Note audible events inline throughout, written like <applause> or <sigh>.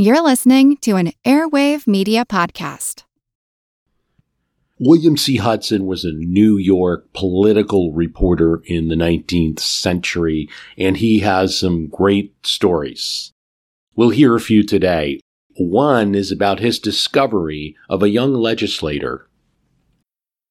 You're listening to an Airwave Media Podcast. William C. Hudson was a New York political reporter in the 19th century, and he has some great stories. We'll hear a few today. One is about his discovery of a young legislator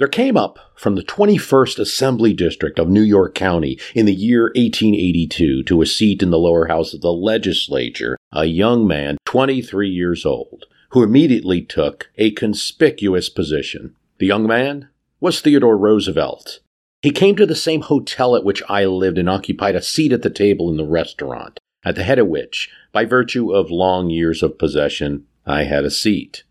There came up from the 21st Assembly District of New York County in the year 1882 to a seat in the lower house of the legislature a young man, 23 years old, who immediately took a conspicuous position. The young man was Theodore Roosevelt. He came to the same hotel at which I lived and occupied a seat at the table in the restaurant, at the head of which, by virtue of long years of possession, I had a seat.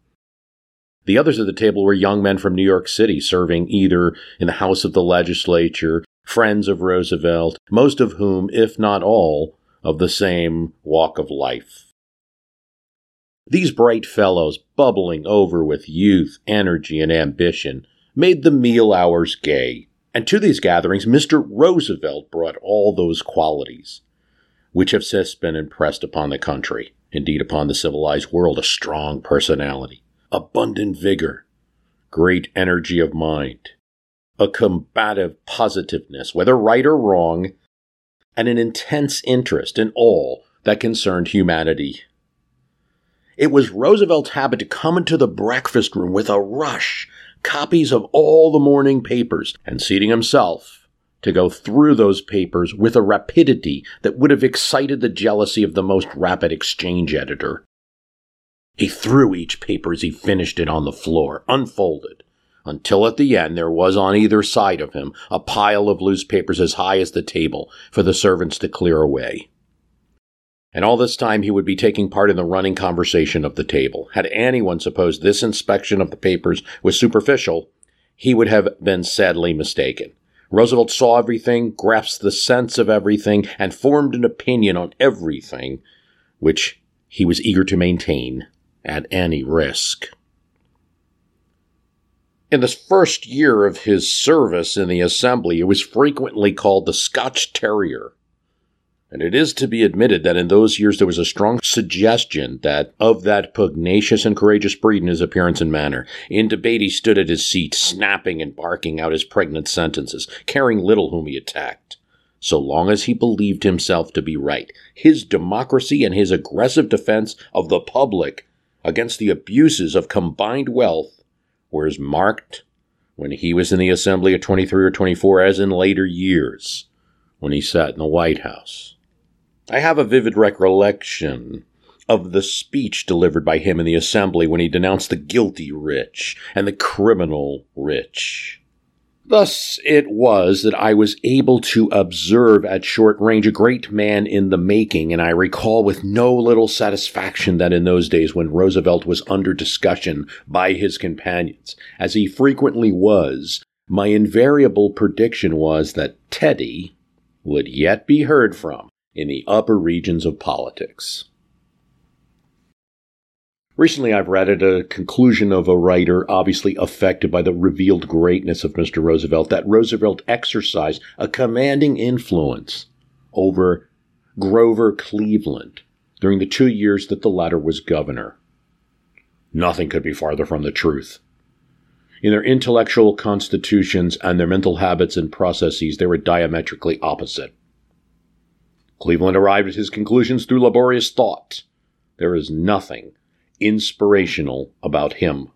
The others at the table were young men from New York City serving either in the House of the Legislature, friends of Roosevelt, most of whom, if not all, of the same walk of life. These bright fellows, bubbling over with youth, energy, and ambition, made the meal hours gay. And to these gatherings, Mr. Roosevelt brought all those qualities which have since been impressed upon the country, indeed upon the civilized world, a strong personality abundant vigor, great energy of mind, a combative positiveness, whether right or wrong, and an intense interest in all that concerned humanity. It was Roosevelt's habit to come into the breakfast room with a rush, copies of all the morning papers, and seating himself to go through those papers with a rapidity that would have excited the jealousy of the most rapid exchange editor. He threw each paper as he finished it on the floor, unfolded, until at the end there was on either side of him a pile of loose papers as high as the table for the servants to clear away. And all this time he would be taking part in the running conversation of the table. Had anyone supposed this inspection of the papers was superficial, he would have been sadly mistaken. Roosevelt saw everything, grasped the sense of everything, and formed an opinion on everything, which he was eager to maintain at any risk. In the first year of his service in the Assembly, it was frequently called the Scotch Terrier. And it is to be admitted that in those years there was a strong suggestion that of that pugnacious and courageous breed in his appearance and manner. In debate he stood at his seat, snapping and barking out his pregnant sentences, caring little whom he attacked. So long as he believed himself to be right, his democracy and his aggressive defense of the public against the abuses of combined wealth were as marked when he was in the assembly at 23 or 24 as in later years when he sat in the White House. I have a vivid recollection of the speech delivered by him in the assembly when he denounced the guilty rich and the criminal rich. Thus it was that I was able to observe at short range a great man in the making, and I recall with no little satisfaction that in those days when Roosevelt was under discussion by his companions, as he frequently was, my invariable prediction was that Teddy would yet be heard from in the upper regions of politics. Recently, I've read at a conclusion of a writer, obviously affected by the revealed greatness of Mr. Roosevelt, that Roosevelt exercised a commanding influence over Grover Cleveland during the two years that the latter was governor. Nothing could be farther from the truth. In their intellectual constitutions and their mental habits and processes, they were diametrically opposite. Cleveland arrived at his conclusions through laborious thought. There is nothing inspirational about him.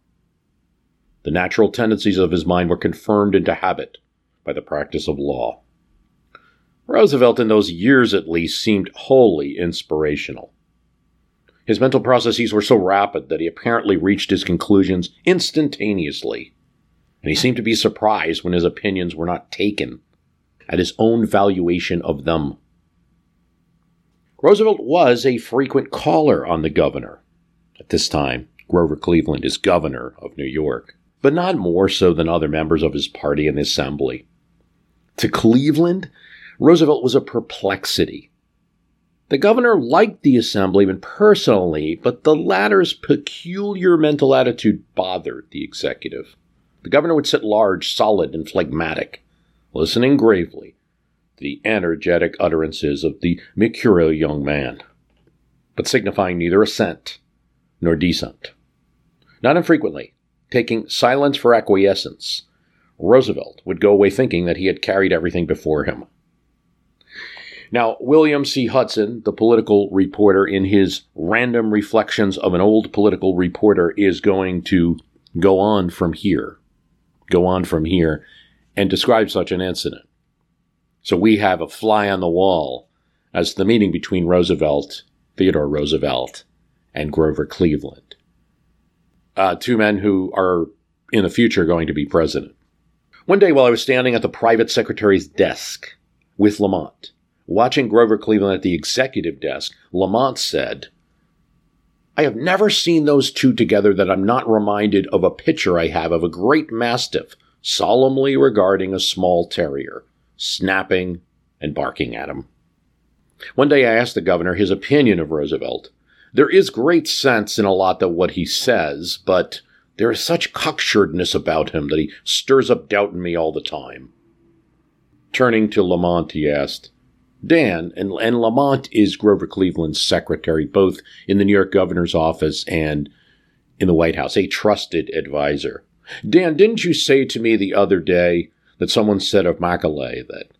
The natural tendencies of his mind were confirmed into habit by the practice of law. Roosevelt, in those years at least, seemed wholly inspirational. His mental processes were so rapid that he apparently reached his conclusions instantaneously, and he seemed to be surprised when his opinions were not taken at his own valuation of them. Roosevelt was a frequent caller on the governor. At this time, Grover Cleveland is governor of New York, but not more so than other members of his party in the assembly. To Cleveland, Roosevelt was a perplexity. The governor liked the assemblyman personally, but the latter's peculiar mental attitude bothered the executive. The governor would sit large, solid, and phlegmatic, listening gravely to the energetic utterances of the mercurial young man, but signifying neither assent nor dissent. Not infrequently, taking silence for acquiescence, Roosevelt would go away thinking that he had carried everything before him. Now, William C. Hudson, the political reporter, in his Random Reflections of an Old Political Reporter, is going to go on from here, go on from here, and describe such an incident. So we have a fly on the wall as the meeting between Roosevelt, Theodore Roosevelt, and Grover Cleveland. Uh, two men who are in the future going to be president. One day while I was standing at the private secretary's desk with Lamont, watching Grover Cleveland at the executive desk, Lamont said, I have never seen those two together that I'm not reminded of a picture I have of a great mastiff solemnly regarding a small terrier, snapping and barking at him. One day I asked the governor his opinion of Roosevelt. There is great sense in a lot of what he says, but there is such cocksuredness about him that he stirs up doubt in me all the time. Turning to Lamont, he asked, Dan, and, and Lamont is Grover Cleveland's secretary, both in the New York governor's office and in the White House, a trusted advisor. Dan, didn't you say to me the other day that someone said of Macaulay that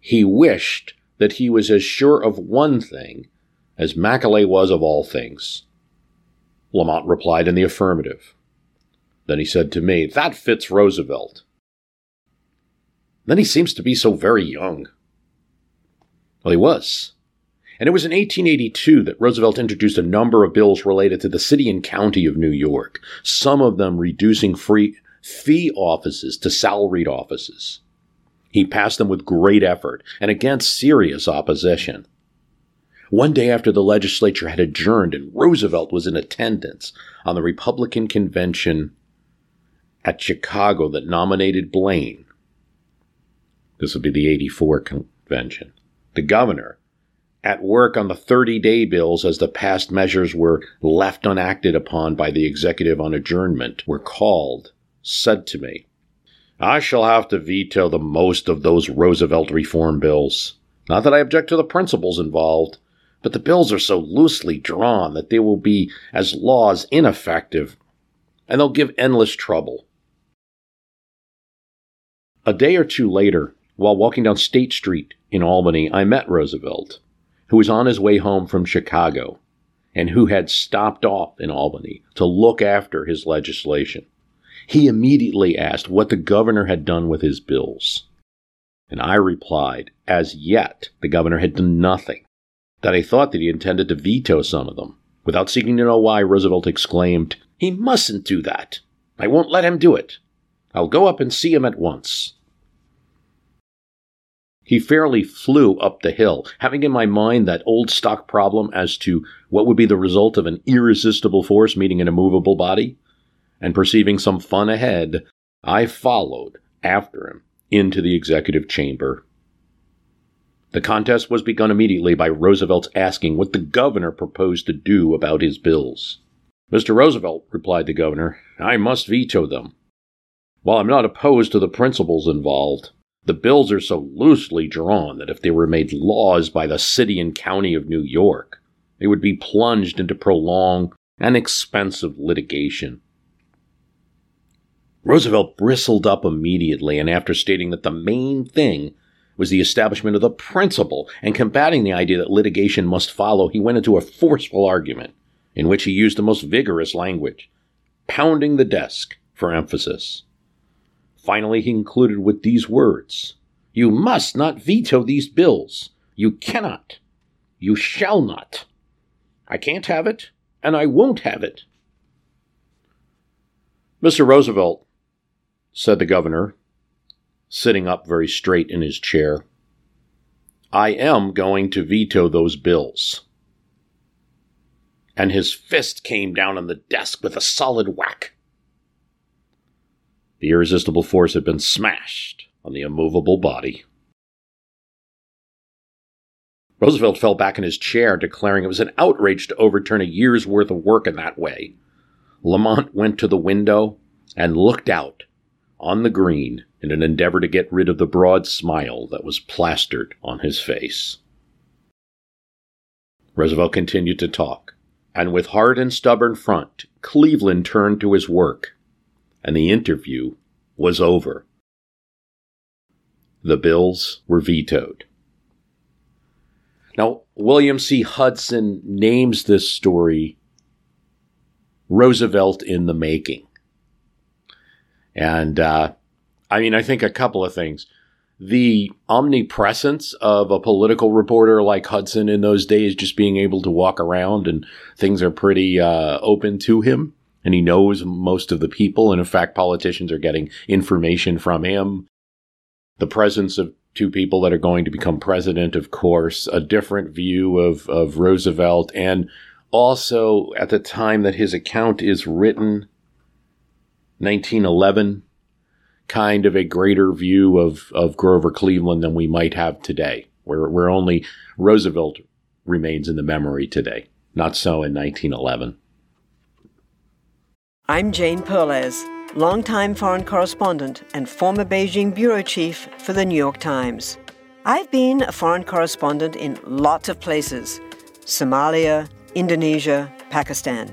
he wished that he was as sure of one thing as Macaulay was of all things? Lamont replied in the affirmative. Then he said to me, That fits Roosevelt. Then he seems to be so very young. Well, he was. And it was in 1882 that Roosevelt introduced a number of bills related to the city and county of New York, some of them reducing free fee offices to salaried offices. He passed them with great effort and against serious opposition. One day after the legislature had adjourned and Roosevelt was in attendance on the Republican convention at Chicago that nominated Blaine, this would be the 84 convention the governor, at work on the 30 day bills as the past measures were left unacted upon by the executive on adjournment, were called, said to me, I shall have to veto the most of those Roosevelt reform bills. Not that I object to the principles involved, but the bills are so loosely drawn that they will be, as laws, ineffective, and they'll give endless trouble. A day or two later, while walking down State Street in Albany, I met Roosevelt, who was on his way home from Chicago and who had stopped off in Albany to look after his legislation. He immediately asked what the governor had done with his bills. And I replied, as yet, the governor had done nothing, that I thought that he intended to veto some of them. Without seeking to know why, Roosevelt exclaimed, He mustn't do that. I won't let him do it. I'll go up and see him at once. He fairly flew up the hill, having in my mind that old stock problem as to what would be the result of an irresistible force meeting an immovable body. And perceiving some fun ahead, I followed after him into the executive chamber. The contest was begun immediately by Roosevelt's asking what the governor proposed to do about his bills. Mr. Roosevelt, replied the governor, I must veto them. While I'm not opposed to the principles involved, the bills are so loosely drawn that if they were made laws by the city and county of New York, they would be plunged into prolonged and expensive litigation. Roosevelt bristled up immediately, and after stating that the main thing was the establishment of the principle and combating the idea that litigation must follow, he went into a forceful argument in which he used the most vigorous language, pounding the desk for emphasis. Finally, he concluded with these words You must not veto these bills. You cannot. You shall not. I can't have it, and I won't have it. Mr. Roosevelt, said the governor, sitting up very straight in his chair, I am going to veto those bills. and his fist came down on the desk with a solid whack. The irresistible force had been smashed on the immovable body. Roosevelt fell back in his chair, declaring it was an outrage to overturn a year's worth of work in that way. Lamont went to the window and looked out on the green in an endeavor to get rid of the broad smile that was plastered on his face. Roosevelt continued to talk, and with hard and stubborn front, Cleveland turned to his work, and the interview was over. The bills were vetoed. Now, William C. Hudson names this story Roosevelt in the Making. And uh, I mean, I think a couple of things. The omnipresence of a political reporter like Hudson in those days, just being able to walk around and things are pretty uh, open to him, and he knows most of the people. And in fact, politicians are getting information from him. The presence of two people that are going to become president, of course, a different view of, of Roosevelt, and also at the time that his account is written, 1911, kind of a greater view of, of Grover Cleveland than we might have today, where, where only Roosevelt remains in the memory today. Not so in 1911. I'm Jane Perlez, longtime foreign correspondent and former Beijing bureau chief for the New York Times. I've been a foreign correspondent in lots of places Somalia, Indonesia, Pakistan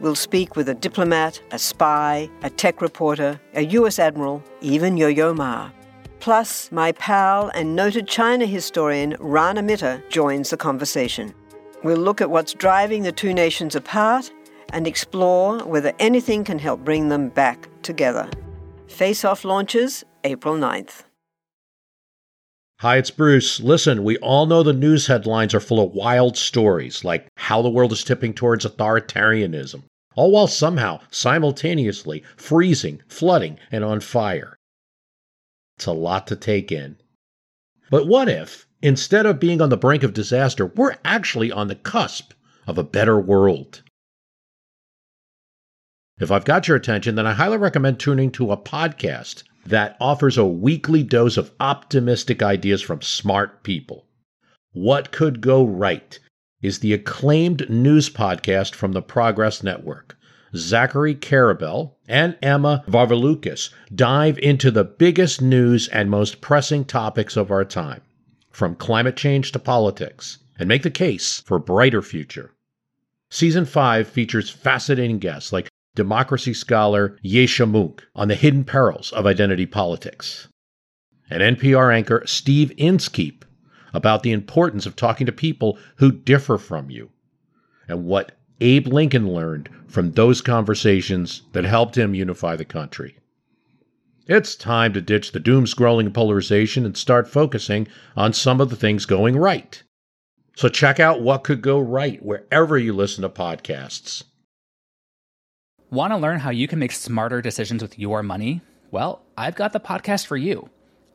We'll speak with a diplomat, a spy, a tech reporter, a US admiral, even Yo Yo Ma. Plus, my pal and noted China historian Rana Mitter joins the conversation. We'll look at what's driving the two nations apart and explore whether anything can help bring them back together. Face Off launches April 9th. Hi, it's Bruce. Listen, we all know the news headlines are full of wild stories, like how the world is tipping towards authoritarianism, all while somehow simultaneously freezing, flooding, and on fire. It's a lot to take in. But what if, instead of being on the brink of disaster, we're actually on the cusp of a better world? If I've got your attention, then I highly recommend tuning to a podcast that offers a weekly dose of optimistic ideas from smart people. What Could Go Right is the acclaimed news podcast from the Progress Network. Zachary Karabell and Emma Varvaloucas dive into the biggest news and most pressing topics of our time, from climate change to politics, and make the case for a brighter future. Season 5 features fascinating guests like democracy scholar Yascha Mounk on the hidden perils of identity politics, and NPR anchor Steve Inskeep about the importance of talking to people who differ from you and what Abe Lincoln learned from those conversations that helped him unify the country. It's time to ditch the doom scrolling polarization and start focusing on some of the things going right. So check out what could go right wherever you listen to podcasts. Want to learn how you can make smarter decisions with your money? Well, I've got the podcast for you.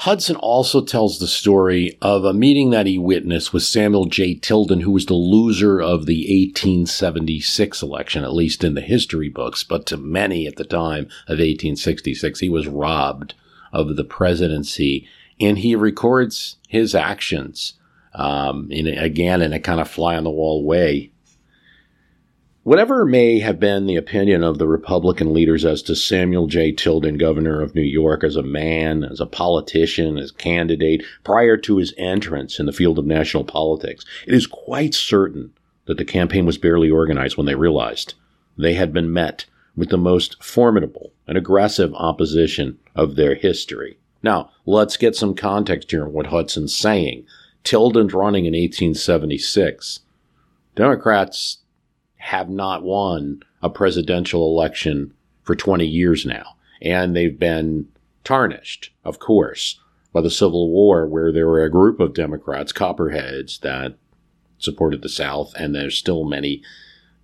Hudson also tells the story of a meeting that he witnessed with Samuel J. Tilden, who was the loser of the 1876 election, at least in the history books, but to many at the time of 1866, he was robbed of the presidency. And he records his actions, um, in, again, in a kind of fly on the wall way. Whatever may have been the opinion of the Republican leaders as to Samuel J. Tilden, governor of New York, as a man, as a politician, as candidate, prior to his entrance in the field of national politics, it is quite certain that the campaign was barely organized when they realized they had been met with the most formidable and aggressive opposition of their history. Now, let's get some context here on what Hudson's saying. Tilden's running in 1876. Democrats have not won a presidential election for 20 years now. And they've been tarnished, of course, by the Civil War, where there were a group of Democrats, Copperheads, that supported the South, and there's still many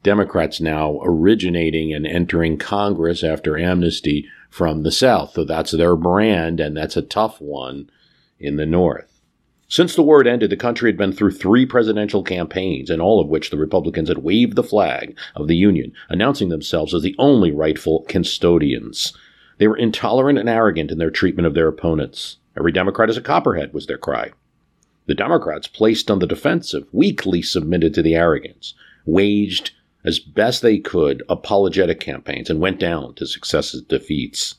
Democrats now originating and entering Congress after amnesty from the South. So that's their brand, and that's a tough one in the North. Since the war had ended, the country had been through three presidential campaigns, in all of which the Republicans had waved the flag of the Union, announcing themselves as the only rightful custodians. They were intolerant and arrogant in their treatment of their opponents. Every Democrat is a copperhead, was their cry. The Democrats, placed on the defensive, weakly submitted to the arrogance, waged as best they could apologetic campaigns, and went down to successive defeats.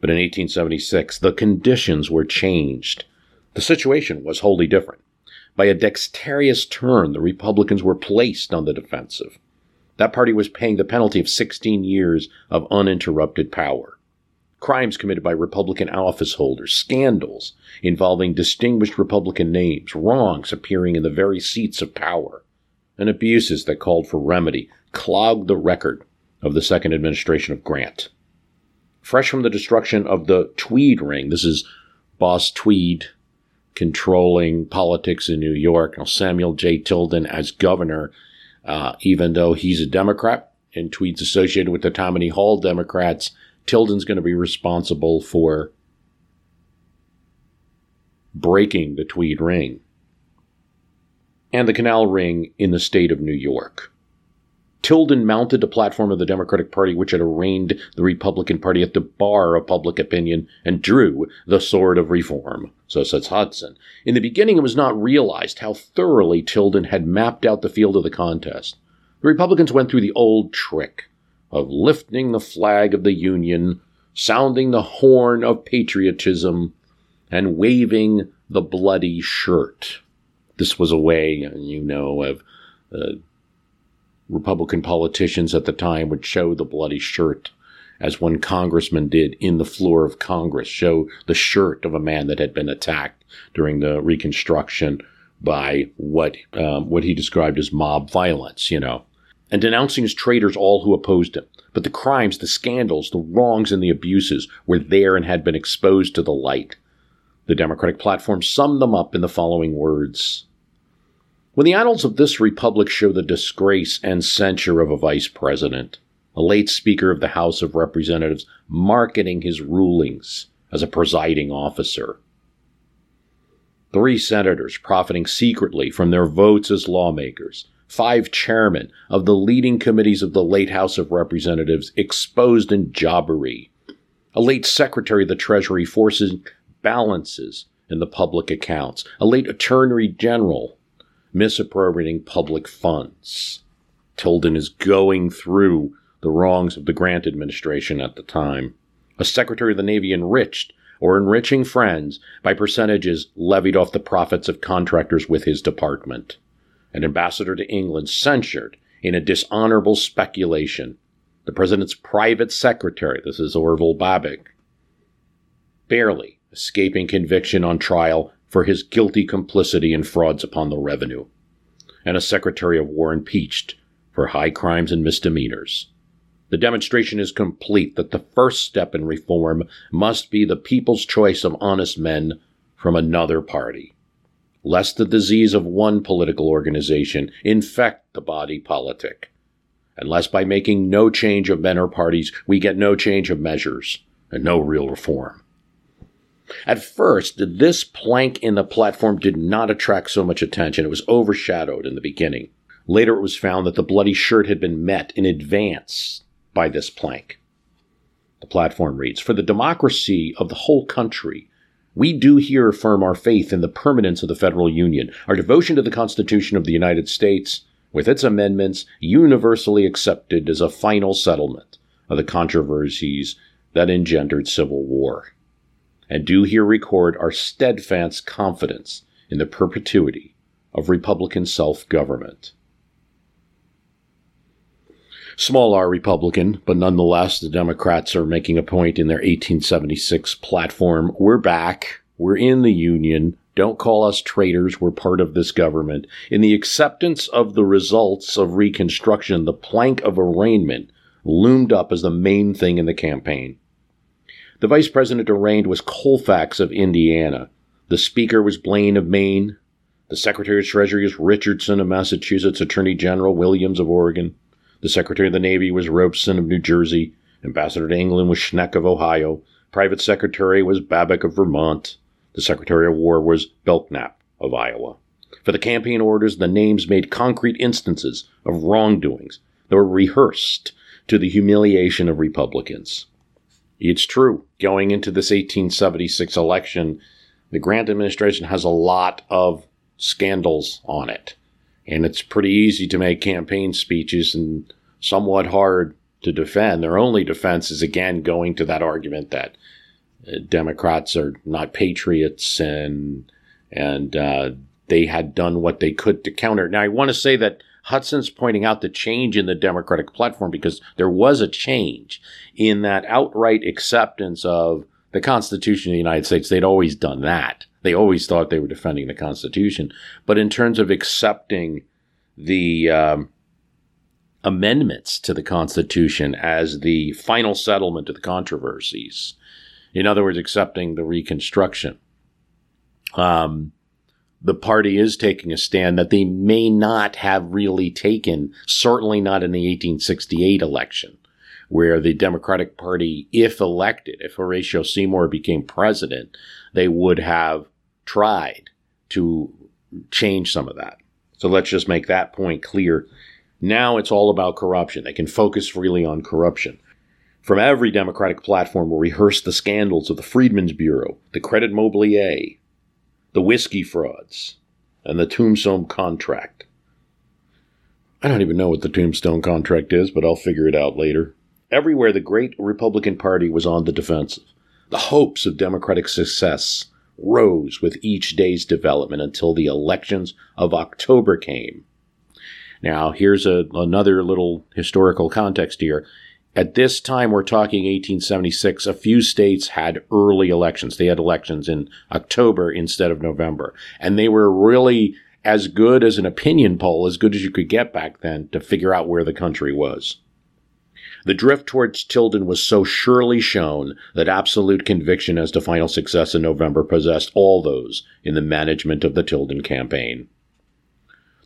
But in 1876, the conditions were changed. The situation was wholly different. By a dexterous turn, the Republicans were placed on the defensive. That party was paying the penalty of 16 years of uninterrupted power. Crimes committed by Republican office holders, scandals involving distinguished Republican names, wrongs appearing in the very seats of power, and abuses that called for remedy clogged the record of the second administration of Grant. Fresh from the destruction of the Tweed Ring, this is Boss Tweed controlling politics in New York. Now, Samuel J. Tilden as governor, uh, even though he's a Democrat and Tweed's associated with the Tammany Hall Democrats, Tilden's going to be responsible for breaking the Tweed Ring and the Canal Ring in the state of New York. Tilden mounted the platform of the Democratic Party, which had arraigned the Republican Party at the bar of public opinion and drew the sword of reform. So says Hudson. In the beginning, it was not realized how thoroughly Tilden had mapped out the field of the contest. The Republicans went through the old trick of lifting the flag of the Union, sounding the horn of patriotism, and waving the bloody shirt. This was a way, you know, of uh, Republican politicians at the time would show the bloody shirt, as one congressman did in the floor of Congress, show the shirt of a man that had been attacked during the Reconstruction by what um, what he described as mob violence, you know, and denouncing as traitors all who opposed him. But the crimes, the scandals, the wrongs, and the abuses were there and had been exposed to the light. The Democratic platform summed them up in the following words when the annals of this republic show the disgrace and censure of a vice president, a late Speaker of the House of Representatives marketing his rulings as a presiding officer, three senators profiting secretly from their votes as lawmakers, five chairmen of the leading committees of the late House of Representatives exposed in jobbery, a late Secretary of the Treasury forcing balances in the public accounts, a late Attorney General misappropriating public funds. Tilden is going through the wrongs of the Grant administration at the time. A Secretary of the Navy enriched or enriching friends by percentages levied off the profits of contractors with his department. An ambassador to England censured in a dishonorable speculation. The president's private secretary, this is Orville Babbage, barely escaping conviction on trial for his guilty complicity in frauds upon the revenue, and a Secretary of War impeached for high crimes and misdemeanors. The demonstration is complete that the first step in reform must be the people's choice of honest men from another party, lest the disease of one political organization infect the body politic, unless by making no change of men or parties we get no change of measures and no real reform. At first, this plank in the platform did not attract so much attention. It was overshadowed in the beginning. Later, it was found that the bloody shirt had been met in advance by this plank. The platform reads For the democracy of the whole country, we do here affirm our faith in the permanence of the federal union, our devotion to the Constitution of the United States, with its amendments universally accepted as a final settlement of the controversies that engendered civil war, and do here record our steadfast confidence in the perpetuity of Republican self government. Small r Republican, but nonetheless, the Democrats are making a point in their 1876 platform. We're back. We're in the Union. Don't call us traitors. We're part of this government. In the acceptance of the results of Reconstruction, the plank of arraignment loomed up as the main thing in the campaign. The vice president arraigned was Colfax of Indiana. The speaker was Blaine of Maine. The secretary of treasury was Richardson of Massachusetts, attorney general Williams of Oregon. The Secretary of the Navy was Robeson of New Jersey. Ambassador to England was Schenck of Ohio. Private Secretary was Babcock of Vermont. The Secretary of War was Belknap of Iowa. For the campaign orders, the names made concrete instances of wrongdoings that were rehearsed to the humiliation of Republicans. It's true, going into this 1876 election, the Grant administration has a lot of scandals on it. And it's pretty easy to make campaign speeches and somewhat hard to defend. Their only defense is again going to that argument that uh, Democrats are not patriots and and uh, they had done what they could to counter. Now, I want to say that Hudson's pointing out the change in the Democratic platform because there was a change in that outright acceptance of the Constitution of the United States. They'd always done that. They always thought they were defending the Constitution. But in terms of accepting the um, amendments to the Constitution as the final settlement of the controversies, in other words, accepting the Reconstruction, um, the party is taking a stand that they may not have really taken, certainly not in the 1868 election where the Democratic Party, if elected, if Horatio Seymour became president, they would have tried to change some of that. So let's just make that point clear. Now it's all about corruption. They can focus freely on corruption. From every Democratic platform will rehearse the scandals of the Freedmen's Bureau, the Credit Mobilier, the whiskey frauds, and the Tombstone contract. I don't even know what the Tombstone contract is, but I'll figure it out later. Everywhere the great Republican Party was on the defensive. The hopes of Democratic success rose with each day's development until the elections of October came. Now, here's a, another little historical context here. At this time, we're talking 1876, a few states had early elections. They had elections in October instead of November. And they were really as good as an opinion poll, as good as you could get back then to figure out where the country was. The drift towards Tilden was so surely shown that absolute conviction as to final success in November possessed all those in the management of the Tilden campaign.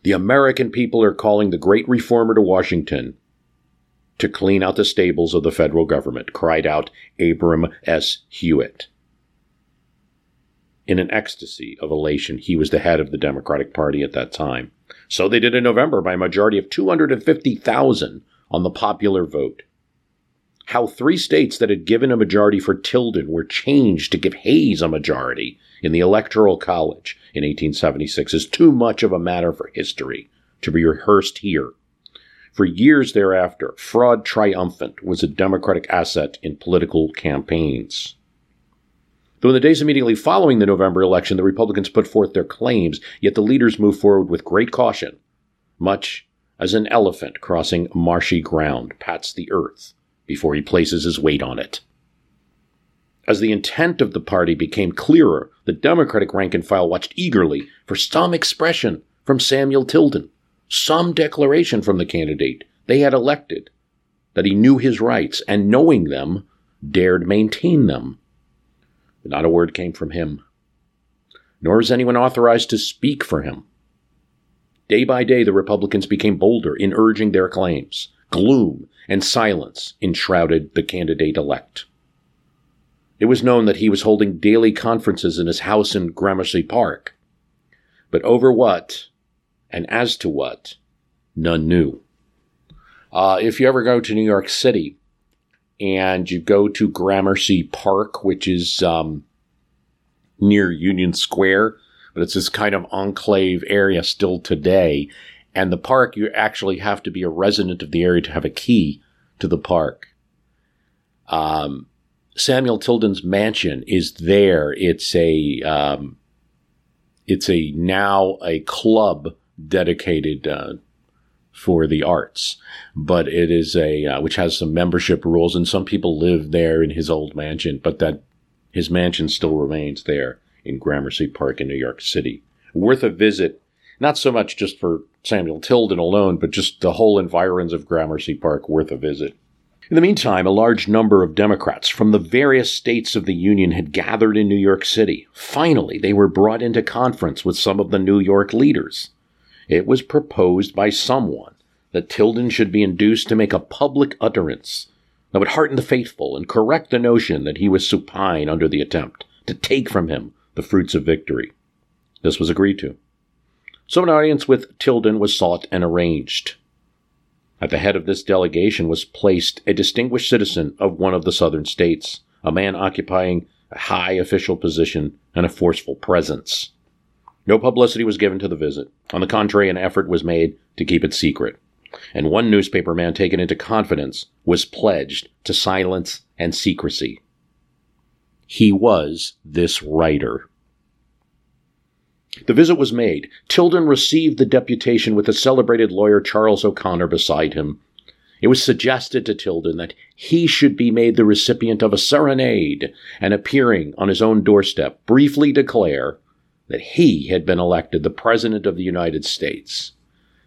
The American people are calling the great reformer to Washington to clean out the stables of the federal government, cried out Abram S. Hewitt. In an ecstasy of elation, he was the head of the Democratic Party at that time. So they did in November by a majority of 250,000 on the popular vote how three states that had given a majority for Tilden were changed to give Hayes a majority in the Electoral College in 1876 is too much of a matter for history to be rehearsed here. For years thereafter, fraud triumphant was a Democratic asset in political campaigns. Though in the days immediately following the November election, the Republicans put forth their claims, yet the leaders moved forward with great caution, much as an elephant crossing marshy ground pats the earth before he places his weight on it. As the intent of the party became clearer, the Democratic rank and file watched eagerly for some expression from Samuel Tilden, some declaration from the candidate they had elected that he knew his rights and, knowing them, dared maintain them. But not a word came from him, nor was anyone authorized to speak for him. Day by day, the Republicans became bolder in urging their claims. Gloom and silence enshrouded the candidate elect. It was known that he was holding daily conferences in his house in Gramercy Park. But over what, and as to what, none knew. Uh, if you ever go to New York City and you go to Gramercy Park, which is um, near Union Square, but it's this kind of enclave area still today. And the park, you actually have to be a resident of the area to have a key to the park. Um, Samuel Tilden's mansion is there. It's a um, it's a now a club dedicated uh, for the arts, but it is a uh, which has some membership rules, and some people live there in his old mansion. But that his mansion still remains there in Gramercy Park in New York City. Worth a visit, not so much just for Samuel Tilden alone, but just the whole environs of Gramercy Park worth a visit. In the meantime, a large number of Democrats from the various states of the Union had gathered in New York City. Finally, they were brought into conference with some of the New York leaders. It was proposed by someone that Tilden should be induced to make a public utterance that would hearten the faithful and correct the notion that he was supine under the attempt to take from him the fruits of victory. This was agreed to. So an audience with Tilden was sought and arranged. At the head of this delegation was placed a distinguished citizen of one of the southern states, a man occupying a high official position and a forceful presence. No publicity was given to the visit. On the contrary, an effort was made to keep it secret. And one newspaper man taken into confidence was pledged to silence and secrecy. He was this writer. The visit was made. Tilden received the deputation with the celebrated lawyer Charles O'Connor beside him. It was suggested to Tilden that he should be made the recipient of a serenade and appearing on his own doorstep, briefly declare that he had been elected the President of the United States,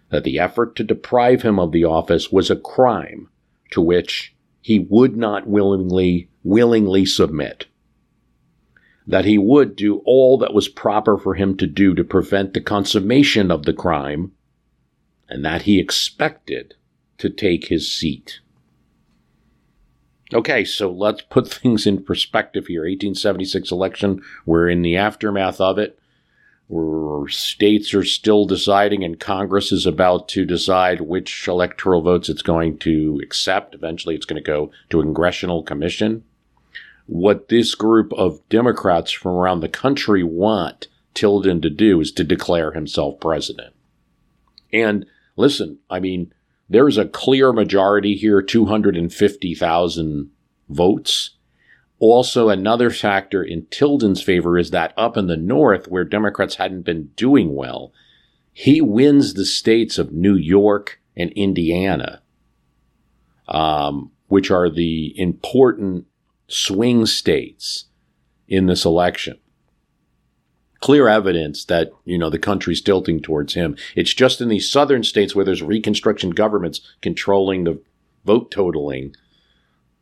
that the effort to deprive him of the office was a crime to which he would not willingly, willingly submit that he would do all that was proper for him to do to prevent the consummation of the crime, and that he expected to take his seat. Okay, so let's put <laughs> things in perspective here. 1876 election, we're in the aftermath of it. Where states are still deciding, and Congress is about to decide which electoral votes it's going to accept. Eventually, it's going to go to a congressional commission what this group of Democrats from around the country want Tilden to do is to declare himself president. And listen, I mean, there's a clear majority here 250,000 votes. Also, another factor in Tilden's favor is that up in the North, where Democrats hadn't been doing well, he wins the states of New York and Indiana, um, which are the important swing states in this election. Clear evidence that, you know, the country's tilting towards him. It's just in these southern states where there's Reconstruction governments controlling the vote totaling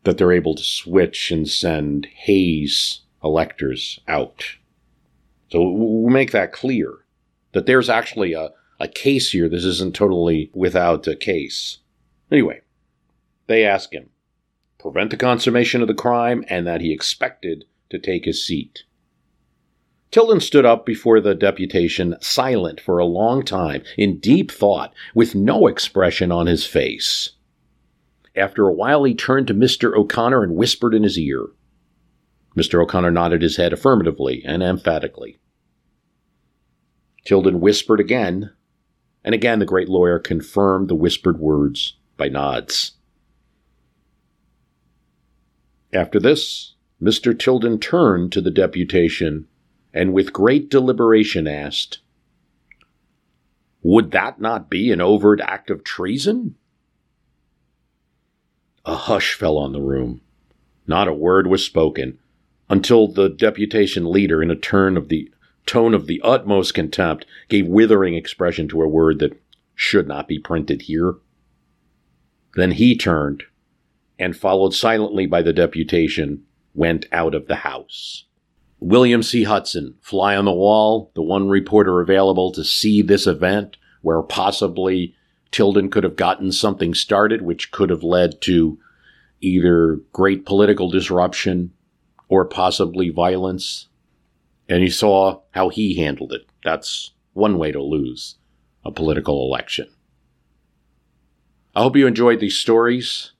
that they're able to switch and send Hayes electors out. So we'll make that clear that there's actually a, a case here. This isn't totally without a case. Anyway, they ask him, prevent the consummation of the crime, and that he expected to take his seat. Tilden stood up before the deputation, silent for a long time, in deep thought, with no expression on his face. After a while, he turned to Mr. O'Connor and whispered in his ear. Mr. O'Connor nodded his head affirmatively and emphatically. Tilden whispered again, and again the great lawyer confirmed the whispered words by nods. After this, Mr. Tilden turned to the deputation and with great deliberation asked, Would that not be an overt act of treason? A hush fell on the room. Not a word was spoken until the deputation leader, in a turn of the tone of the utmost contempt, gave withering expression to a word that should not be printed here. Then he turned and followed silently by the deputation, went out of the house. William C. Hudson, fly on the wall, the one reporter available to see this event, where possibly Tilden could have gotten something started, which could have led to either great political disruption or possibly violence. And you saw how he handled it. That's one way to lose a political election. I hope you enjoyed these stories.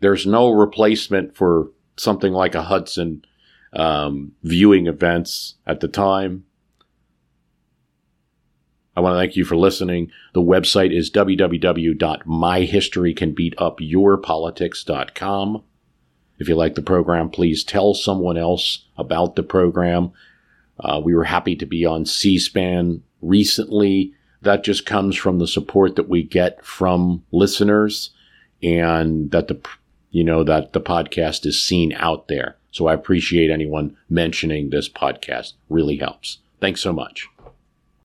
There's no replacement for something like a Hudson um, viewing events at the time. I want to thank you for listening. The website is www.myhistorycanbeatupyourpolitics.com. If you like the program, please tell someone else about the program. Uh, we were happy to be on C SPAN recently. That just comes from the support that we get from listeners and that the, you know, that the podcast is seen out there. So I appreciate anyone mentioning this podcast. Really helps. Thanks so much.